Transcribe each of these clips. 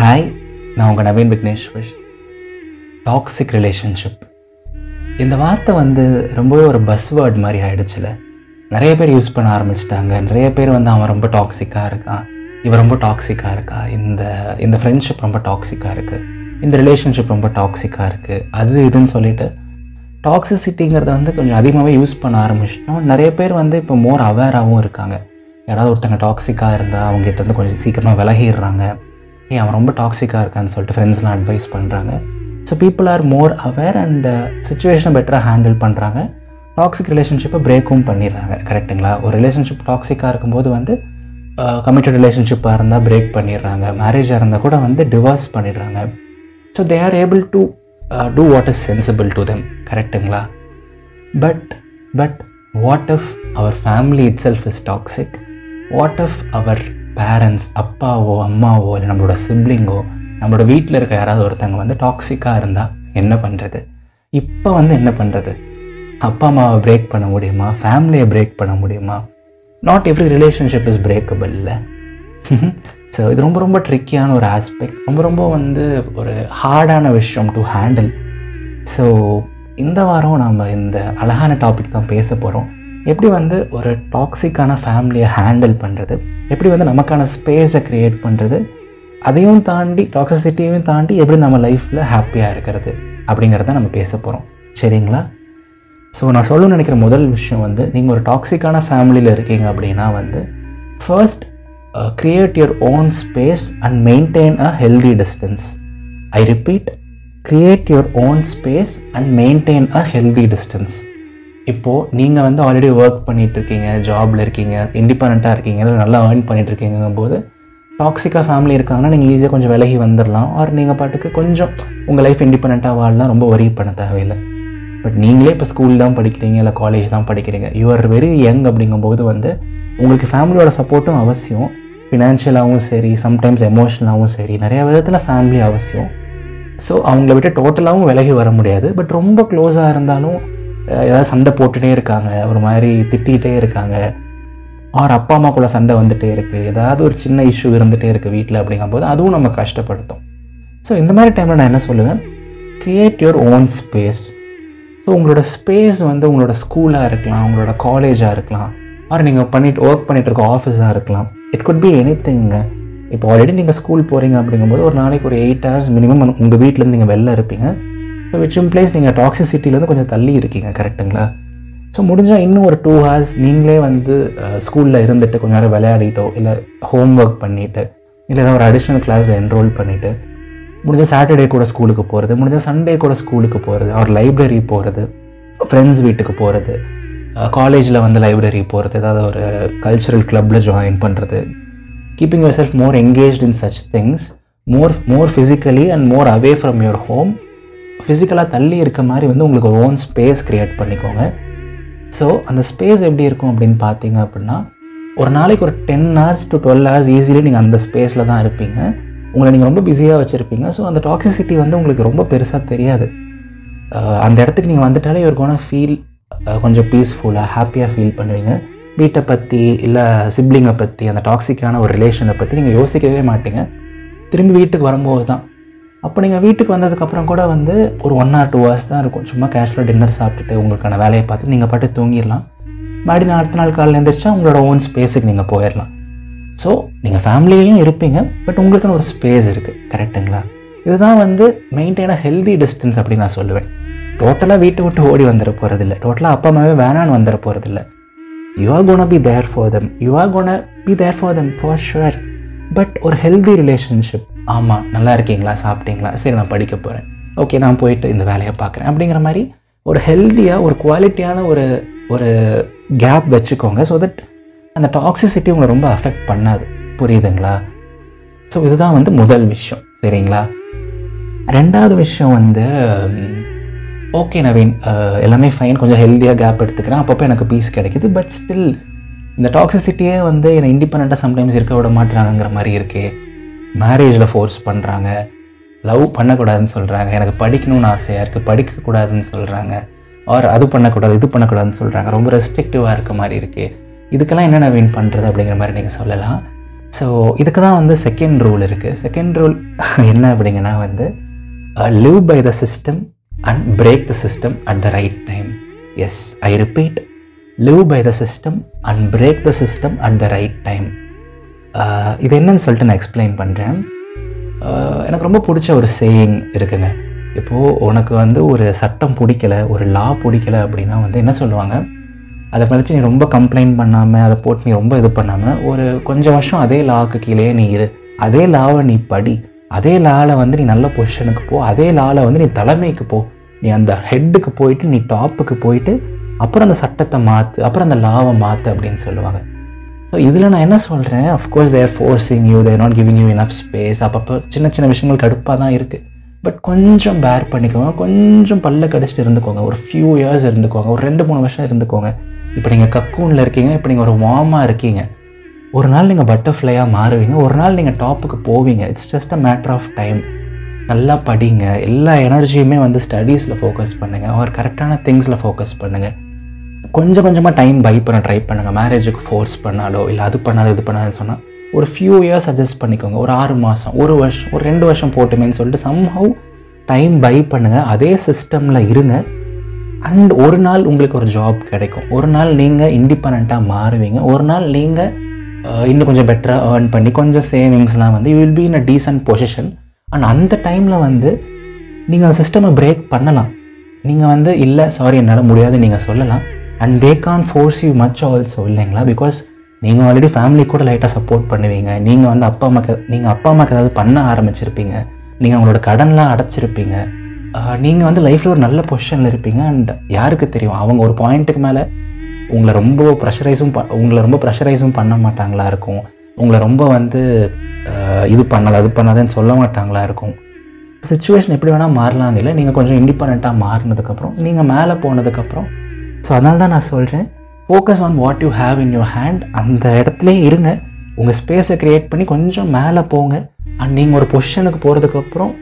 Hi நான் உங்கள் Naveen Vigneshwar. Toxic relationship இந்த வார்த்தை வந்து ரொம்பவே ஒரு பஸ் வேர்ட் மாதிரி ஆகிடுச்சுல நிறைய பேர் யூஸ் பண்ண ஆரம்பிச்சிட்டாங்க. நிறைய பேர் வந்து அவன் ரொம்ப டாக்ஸிக்காக இருக்கான். இவன் ரொம்ப டாக்ஸிக்காக இருக்கா? இந்த இந்த ஃப்ரெண்ட்ஷிப் ரொம்ப டாக்ஸிக்காக இருக்குது இந்த ரிலேஷன்ஷிப் ரொம்ப டாக்ஸிக்காக இருக்குது அது இதுன்னு சொல்லிட்டு டாக்ஸிசிட்டிங்கிறத வந்து கொஞ்சம் அதிகமாகவே யூஸ் பண்ண ஆரம்பிச்சிட்டோம். நிறைய பேர் வந்து இப்போ மோர் அவேராகவும் இருக்காங்க. யாராவது ஒருத்தங்க டாக்ஸிக்காக இருந்தால் அவங்ககிட்ட வந்து கொஞ்சம் சீக்கிரமாக விலகிடுறாங்க. ஏன் அவன் ரொம்ப டாக்ஸிக்காக இருக்கான்னு சொல்லிட்டு ஃப்ரெண்ட்ஸ்லாம் அட்வைஸ் பண்ணுறாங்க so people are more aware and சுச்சுவேஷனை பெட்டராக ஹேண்டில் பண்ணுறாங்க டாக்ஸிக் ரிலேஷன்ஷிப்பை பிரேக்கும் பண்ணிடுறாங்க. கரெக்டுங்களா ஒரு ரிலேஷன்ஷிப் டாக்ஸிக்காக இருக்கும்போது வந்து கமிட்டட் ரிலேஷன்ஷிப்பாக இருந்தால் பிரேக் பண்ணிடுறாங்க. மேரேஜாக இருந்தால் கூட வந்து டிவோர்ஸ் பண்ணிடுறாங்க. So they are able to do what is sensible to them கரெக்டுங்களா but but what if our family itself is toxic what if our parents அப்பாவோ அம்மாவோ இல்லை நம்மளோட சிப்ளிங்கோ நம்மளோட வீட்டில் இருக்க யாராவது ஒருத்தங்க வந்து டாக்ஸிக்காக இருந்தால் என்ன பண்ணுறது இப்போ வந்து என்ன பண்ணுறது அப்பா அம்மாவை பிரேக் பண்ண முடியுமா? ஃபேமிலியை பிரேக் பண்ண முடியுமா? Not every relationship is breakable இல்லை. ஸோ இது ரொம்ப ரொம்ப ட்ரிக்கியான ஒரு ஆஸ்பெக்ட் ரொம்ப ரொம்ப வந்து ஒரு ஹார்டான விஷயம் டு ஹேண்டில் ஸோ இந்த வாரம் நம்ம இந்த அழகான டாபிக் தான் பேச போகிறோம் எப்படி வந்து ஒரு டாக்ஸிக்கான ஃபேமிலியை ஹேண்டில் பண்ணுறது எப்படி வந்து நமக்கான ஸ்பேஸை க்ரியேட் பண்ணுறது அதையும் தாண்டி டாக்ஸிசிட்டியையும் தாண்டி எப்படி நம்ம லைஃப்பில் ஹாப்பியாக இருக்கிறது அப்படிங்கிறத நம்ம பேச போகிறோம் சரிங்களா? ஸோ நான் சொல்லணும்னு நினைக்கிற முதல் விஷயம் வந்து நீங்கள் ஒரு டாக்ஸிக்கான ஃபேமிலியில் இருக்கீங்க அப்படின்னா வந்து first create your own space and maintain a healthy distance I repeat create your own space and maintain a healthy distance இப்போது நீங்கள் வந்து ஆல்ரெடி ஒர்க் பண்ணிகிட்டு இருக்கீங்க ஜாபில் இருக்கீங்க இண்டிபெண்ட்டாக இருக்கீங்க இல்லை நல்லா ஏர்ன் பண்ணிகிட்ருக்கீங்கும் போது டாக்ஸிக்காக ஃபேமிலி இருக்காங்கன்னா நீங்கள் ஈஸியாக கொஞ்சம் விலகி வந்துடலாம் ஆர் நீங்கள் பாட்டுக்கு கொஞ்சம் உங்கள் லைஃப் இண்டிபெண்ட்டாக வாழலாம் ரொம்ப ஒரி பண்ண தேவையில்லை. பட் நீங்களே இப்போ ஸ்கூல் தான் படிக்கிறீங்க இல்லை காலேஜ் தான் படிக்கிறீங்க. யூஆர் வெரி யங் அப்படிங்கும்போது வந்து உங்களுக்கு ஃபேமிலியோட சப்போர்ட்டும் அவசியம். ஃபினான்ஷியலாகவும் சரி சம்டைம்ஸ் எமோஷனலாகவும் சரி நிறைய விதத்தில் ஃபேமிலி அவசியம். ஸோ அவங்கள விட்டு டோட்டலாகவும் விலகி வர முடியாது. பட் ரொம்ப க்ளோஸாக இருந்தாலும் ஏதாவது சண்டை போட்டுகிட்டே இருக்காங்க ஒரு மாதிரி திட்டிகிட்டே இருக்காங்க. ஆர் அப்பா அம்மாக்குள்ள சண்டை வந்துகிட்டே இருக்குது ஏதாவது ஒரு சின்ன இஷ்யூ இருந்துகிட்டே இருக்குது வீட்டில் அப்படிங்கும்போது அதுவும் நம்ம கஷ்டப்படுத்தும். ஸோ இந்த மாதிரி டைமில் நான் என்ன சொல்லுவேன்? Create your own space so உங்களோட ஸ்பேஸ் வந்து உங்களோட ஸ்கூலாக இருக்கலாம் உங்களோட காலேஜாக இருக்கலாம் ஆர் நீங்கள் பண்ணிட்டு ஒர்க் பண்ணிகிட்டு இருக்க ஆஃபீஸாக இருக்கலாம். இட் குட் பி எனி திங்க இப்போ ஆல்ரெடி நீங்கள் ஸ்கூல் போகிறீங்க அப்படிங்கும்போது ஒரு நாளைக்கு ஒரு எயிட் ஹவர்ஸ் மினிமம் உங்கள் வீட்டிலேருந்து நீங்கள் வெளில இருப்பீங்க. ஸோ விச் இம்ப்ளேஸ் நீங்கள் டாக்ஸிசிட்டிலேருந்து கொஞ்சம் தள்ளி இருக்கீங்க கரெக்டுங்களா ஸோ முடிஞ்சால் இன்னும் ஒரு டூ ஹவர்ஸ் நீங்களே வந்து ஸ்கூலில் இருந்துட்டு கொஞ்ச நேரம் விளையாடிட்டோ இல்லை ஹோம் ஒர்க் பண்ணிவிட்டு இல்லை ஏதாவது ஒரு அடிஷ்னல் கிளாஸில் என்ரோல் பண்ணிவிட்டு முடிஞ்ச சாட்டர்டே கூட ஸ்கூலுக்கு போகிறது முடிஞ்சால் சண்டே கூட ஸ்கூலுக்கு போகிறது அவர் லைப்ரரி போகிறது ஃப்ரெண்ட்ஸ் வீட்டுக்கு போகிறது காலேஜில் வந்து லைப்ரரி போகிறது ஏதாவது ஒரு கல்ச்சுரல் கிளப்பில் ஜாயின் பண்ணுறது keeping yourself more engage in such things more more physically and more away from your home ஃபிசிக்கலாக தள்ளி இருக்க மாதிரி வந்து உங்களுக்கு ஒரு ஓன் ஸ்பேஸ் க்ரியேட் பண்ணிக்கோங்க. ஸோ அந்த ஸ்பேஸ் எப்படி இருக்கும் அப்படின்னு பார்த்தீங்க அப்படின்னா ஒரு நாளைக்கு ஒரு ten hours to twelve hours easily நீங்கள் அந்த ஸ்பேஸில் தான் இருப்பீங்க. உங்களை நீங்கள் ரொம்ப பிஸியாக வச்சுருப்பீங்க. ஸோ அந்த டாக்ஸிசிட்டி வந்து உங்களுக்கு ரொம்ப பெருசாக தெரியாது. அந்த இடத்துக்கு நீங்கள் வந்துட்டாலே ஒரு கோண ஃபீல் கொஞ்சம் பீஸ்ஃபுல்லாக ஹாப்பியாக ஃபீல் பண்ணுவீங்க. வீட்டை பற்றி இல்லை சிப்ளிங்கை பற்றி அந்த டாக்ஸிக்கான ஒரு ரிலேஷனை பற்றி நீங்கள் யோசிக்கவே மாட்டீங்க. திரும்பி வீட்டுக்கு வரும்போது தான் அப்போ நீங்கள் வீட்டுக்கு வந்ததுக்கப்புறம் கூட வந்து ஒரு ஒன் ஆர் டூ ஹவர்ஸ் தான் இருக்கும். சும்மா கேஷுவலாக டின்னர் சாப்பிட்டுட்டு உங்களுக்கான வேலையை பார்த்து நீங்கள் பாட்டு தூங்கிடலாம். மறுபடியும் அடுத்த நாள் காலையில் எழுந்திரிச்சா உங்களோட ஓன் ஸ்பேஸுக்கு நீங்கள் போயிடலாம். ஸோ நீங்கள் ஃபேமிலியிலையும் இருப்பீங்க பட் உங்களுக்குன்னு ஒரு ஸ்பேஸ் இருக்குது கரெக்டுங்களா இதுதான் வந்து மெயின்டைனாக ஹெல்தி டிஸ்டன்ஸ் அப்படின்னு நான் சொல்லுவேன். டோட்டலாக வீட்டை விட்டு ஓடி வந்துட போகிறதில்ல டோட்டலாக அப்பா அம்மாவே வேணான்னு வந்துட போகிறதில்ல you are gonna be there for them you are gonna be there for them for sure but ஒரு ஹெல்தி ரிலேஷன்ஷிப் ஆமாம் நல்லா இருக்கீங்களா? சாப்பிட்டீங்களா? சரி நான் படிக்க போகிறேன் ஓகே நான் போயிட்டு இந்த வேலையை பார்க்குறேன். அப்படிங்கிற மாதிரி ஒரு ஹெல்த்தியாக ஒரு குவாலிட்டியான ஒரு ஒரு கேப் வச்சுக்கோங்க. ஸோ தட் அந்த டாக்ஸிசிட்டி உங்களை ரொம்ப அஃபெக்ட் பண்ணாது. புரியுதுங்களா? ஸோ இதுதான் வந்து முதல் விஷயம். சரிங்களா? ரெண்டாவது விஷயம் வந்து ஓகே நவீன் எல்லாமே ஃபைன் கொஞ்சம் ஹெல்த்தியாக கேப் எடுத்துக்கிறேன். அப்பப்போ எனக்கு பீஸ் கிடைக்குது. பட் ஸ்டில் இந்த டாக்ஸிசிட்டியே வந்து என்னை இண்டிபெண்ட்டாக சம்டைம்ஸ் இருக்க விட மாட்டுறாங்கிற மாதிரி இருக்கே. மேரேஜில் ஃபோர்ஸ் பண்ணுறாங்க லவ் பண்ணக்கூடாதுன்னு சொல்கிறாங்க எனக்கு படிக்கணும்னு ஆசையாக இருக்குது படிக்கக்கூடாதுன்னு சொல்கிறாங்க ஆர் அது பண்ணக்கூடாது இது பண்ணக்கூடாதுன்னு சொல்கிறாங்க ரொம்ப ரெஸ்ட்ரிக்டிவாக இருக்க மாதிரி இருக்குது இதுக்கெல்லாம் என்னென்ன வின் பண்ணுறது அப்படிங்கிற மாதிரி நீங்கள் சொல்லலாம். ஸோ இதுக்கு தான் வந்து செகண்ட் ரூல் இருக்குது செகண்ட் ரூல் என்ன அப்படிங்கன்னா வந்து live by the system and break the system at the right time as I repeat live by the system and break the system at the right time இது என்னன்னு சொல்லிட்டு நான் explain பண்ணுறேன் எனக்கு ரொம்ப பிடிச்ச ஒரு சேயிங் இருக்குங்க. இப்போது உனக்கு வந்து ஒரு சட்டம் பிடிக்கல ஒரு லா பிடிக்கல அப்படின்னா வந்து என்ன சொல்லுவாங்க? அதை படித்து நீ ரொம்ப கம்ப்ளைண்ட் பண்ணாமல் அதை போட்டு நீ ரொம்ப இது பண்ணாமல் ஒரு கொஞ்சம் வருஷம் அதே லாவுக்கு கீழே நீ இரு. அதே லாவை நீ படி. அதே லாவில் வந்து நீ நல்ல பொசிஷனுக்கு போ. அதே லாவில் வந்து நீ தலைமைக்கு போ. நீ அந்த ஹெட்டுக்கு போயிட்டு நீ டாப்புக்கு போயிட்டு அப்புறம் அந்த சட்டத்தை மாற்று அப்புறம் அந்த லாவை மாற்று அப்படின்னு சொல்லுவாங்க. ஸோ இதில் நான் என்ன சொல்கிறேன் of course they're forcing you they're not giving you enough space அப்பப்போ சின்ன சின்ன விஷயங்கள் கடுப்பாக தான் இருக்குது பட் கொஞ்சம் பேர் பண்ணிக்கோங்க. கொஞ்சம் பல்ல கடிச்சிட்டு இருந்துக்கோங்க. ஒரு ஃபியூ இயர்ஸ் இருந்துக்கோங்க. ஒரு ரெண்டு மூணு வருஷம் இருந்துக்கோங்க. இப்போ நீங்கள் கக்கூனில் இருக்கீங்க. இப்போ நீங்கள் ஒரு வார்மாக இருக்கீங்க. ஒரு நாள் நீங்கள் பட்டர்ஃப்ளையாக மாறுவீங்க. ஒரு நாள் நீங்கள் டாப்புக்கு போவீங்க. It's just a matter of time நல்லா படிங்க. எல்லா எனர்ஜியுமே வந்து ஸ்டடீஸில் ஃபோக்கஸ் பண்ணுங்கள் ஒரு கரெக்டான திங்ஸில் ஃபோக்கஸ் பண்ணுங்கள் கொஞ்சம் கொஞ்சமாக டைம் பை பண்ண ட்ரை பண்ணுங்கள் மேரேஜுக்கு ஃபோர்ஸ் பண்ணாலோ இல்லை அது பண்ணாது இது பண்ணாதுன்னு சொன்னால் ஒரு ஃபியூ இயர்ஸ் அட்ஜஸ்ட் பண்ணிக்கோங்க. ஒரு ஆறு மாதம் ஒரு வருஷம் ஒரு ரெண்டு வருஷம் போட்டுமேன்னு சொல்லிட்டு சம்ஹவ் டைம் பை பண்ணுங்கள் அதே சிஸ்டமில் இருங்க. அண்ட் ஒரு நாள் உங்களுக்கு ஒரு ஜாப் கிடைக்கும். ஒரு நாள் நீங்கள் இண்டிபெண்ட்டாக மாறுவீங்க. ஒரு நாள் நீங்கள் இன்னும் கொஞ்சம் பெட்டராக ஏர்ன் பண்ணி கொஞ்சம் சேவிங்ஸ்லாம் வந்து you will be in a decent position and அந்த டைமில் வந்து நீங்கள் அந்த சிஸ்டமை பிரேக் பண்ணலாம். நீங்கள் வந்து இல்லை சாரி என்னால் முடியாது நீங்கள் சொல்லலாம். And they can't force you much also இல்லைங்களா? பிகாஸ் நீங்கள் ஆல்ரெடி ஃபேமிலி கூட லைட்டாக சப்போர்ட் பண்ணுவீங்க. நீங்கள் வந்து அப்பா அம்மாக்கு நீங்கள் அப்பா அம்மாக்கு ஏதாவது பண்ண ஆரம்பிச்சிருப்பீங்க. நீங்கள் அவங்களோட கடன்லாம் அடைச்சிருப்பீங்க. நீங்கள் வந்து லைஃப்பில் ஒரு நல்ல பொசிஷனில் இருப்பீங்க. அண்ட் யாருக்கு தெரியும்? அவங்க ஒரு பாயிண்ட்டுக்கு மேலே உங்களை ரொம்ப ப்ரெஷரைஸும் ப உங்களை ரொம்ப ப்ரெஷரைஸும் பண்ண மாட்டாங்களா இருக்கும். உங்களை ரொம்ப வந்து இது பண்ணாத அது பண்ணாதேன்னு சொல்ல மாட்டாங்களா இருக்கும். சுச்சுவேஷன் எப்படி வேணால் மாறலாங்க. இல்லை நீங்கள் கொஞ்சம் இண்டிபெண்ட்டாக மாறினதுக்கப்புறம் நீங்கள் மேலே போனதுக்கப்புறம் ஸோ அதனால தான் நான் சொல்கிறேன் focus on what you have in your hand அந்த இடத்துல இருங்க. உங்கள் ஸ்பேஸை க்ரியேட் பண்ணி கொஞ்சம் மேலே போங்க. அண்ட் நீங்கள் ஒரு பொசிஷனுக்கு போகிறதுக்கப்புறம்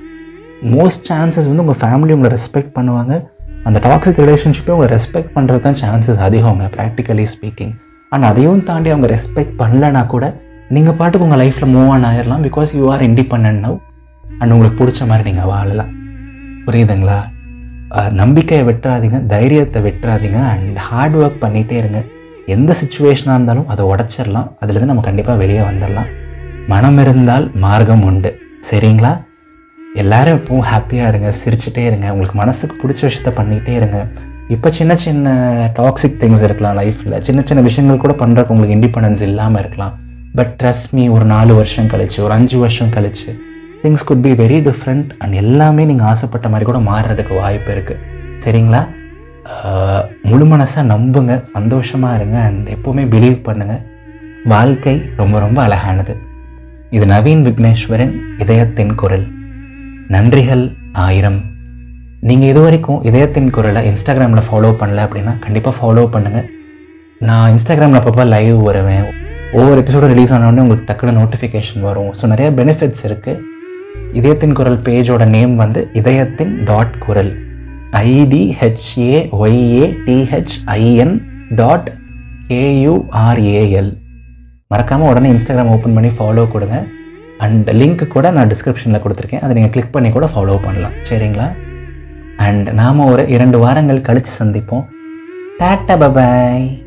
மோஸ்ட் சான்சஸ் வந்து உங்கள் ஃபேமிலி உங்களை ரெஸ்பெக்ட் பண்ணுவாங்க. அந்த டாக்ஸிக் ரிலேஷன்ஷிப்பை உங்களை ரெஸ்பெக்ட் பண்ணுறது தான் சான்சஸ் அதிகங்க ப்ராக்டிக்கலி ஸ்பீக்கிங் அண்ட் அதையும் தாண்டி அவங்க ரெஸ்பெக்ட் பண்ணலனா கூட நீங்கள் பாட்டுக்கு உங்கள் லைஃப்பில் மூவ் ஆன் ஆயிடலாம் because you are independent now and உங்களுக்கு பிடிச்ச மாதிரி நீங்கள் வாழலாம். புரியுதுங்களா? நம்பிக்கையை விட்டுறாதீங்க தைரியத்தை விட்டுறாதீங்க அண்ட் ஹார்ட் ஒர்க் பண்ணிகிட்டே இருங்க. எந்த சுச்சுவேஷனாக இருந்தாலும் அதை உடச்சிடலாம். அதுலேருந்து நம்ம கண்டிப்பாக வெளியே வந்துடலாம். மனம் இருந்தால் மார்க்கம் உண்டு. சரிங்களா? எல்லோரும் எப்பவும் ஹாப்பியாக இருங்க சிரிச்சுட்டே இருங்க. உங்களுக்கு மனசுக்கு பிடிச்ச விஷயத்த பண்ணிகிட்டே இருங்க. இப்போ சின்ன சின்ன டாக்ஸிக் திங்ஸ் இருக்கலாம் லைஃப்பில் சின்ன சின்ன விஷயங்கள் கூட பண்ணுறக்கு உங்களுக்கு இண்டிபெண்டன்ஸ் இல்லாமல் இருக்கலாம். பட் ட்ரஸ்ட் மீ ஒரு நாலு வருஷம் கழிச்சு ஒரு அஞ்சு வருஷம் கழிச்சு things could be very different and எல்லாமே நீங்கள் ஆசைப்பட்ட மாதிரி கூட மாறுறதுக்கு வாய்ப்பு இருக்குது சரிங்களா? முழு மனசாக நம்புங்க சந்தோஷமாக இருங்க அண்ட் எப்போவுமே பிலீவ் பண்ணுங்கள் வாழ்க்கை ரொம்ப ரொம்ப அழகானது. இது நவீன் விக்னேஸ்வரன் இதயத்தின் குரல். நன்றிகள் ஆயிரம். நீங்கள் இது வரைக்கும் இதயத்தின் குரலை இன்ஸ்டாகிராமில் ஃபாலோ பண்ணல அப்படின்னா கண்டிப்பாக ஃபாலோ பண்ணுங்கள் நான் இன்ஸ்டாகிராமில் அப்பப்போ லைவ் வருவேன். ஒவ்வொரு எபிசோடும் ரிலீஸ் ஆனோடனே உங்களுக்கு டக்குனு நோட்டிஃபிகேஷன் வரும். ஸோ நிறைய பெனிஃபிட்ஸ் இருக்குது இதயத்தின் குரல் பேஜோட நேம் வந்து இதயத்தின் டாட் குரல். I D H A Y A T H I N dot K U R A L மறக்காமல் உடனே இன்ஸ்டாகிராம் ஓப்பன் பண்ணி ஃபாலோ கொடுங்க. அண்ட் லிங்க் கூட நான் டிஸ்கிரிப்ஷனில் கொடுத்துருக்கேன். அதை நீங்கள் கிளிக் பண்ணி கூட ஃபாலோ பண்ணலாம். சரிங்களா? அண்ட் நாம் ஒரு இரண்டு வாரங்கள் கழித்து சந்திப்போம். Tata bye bye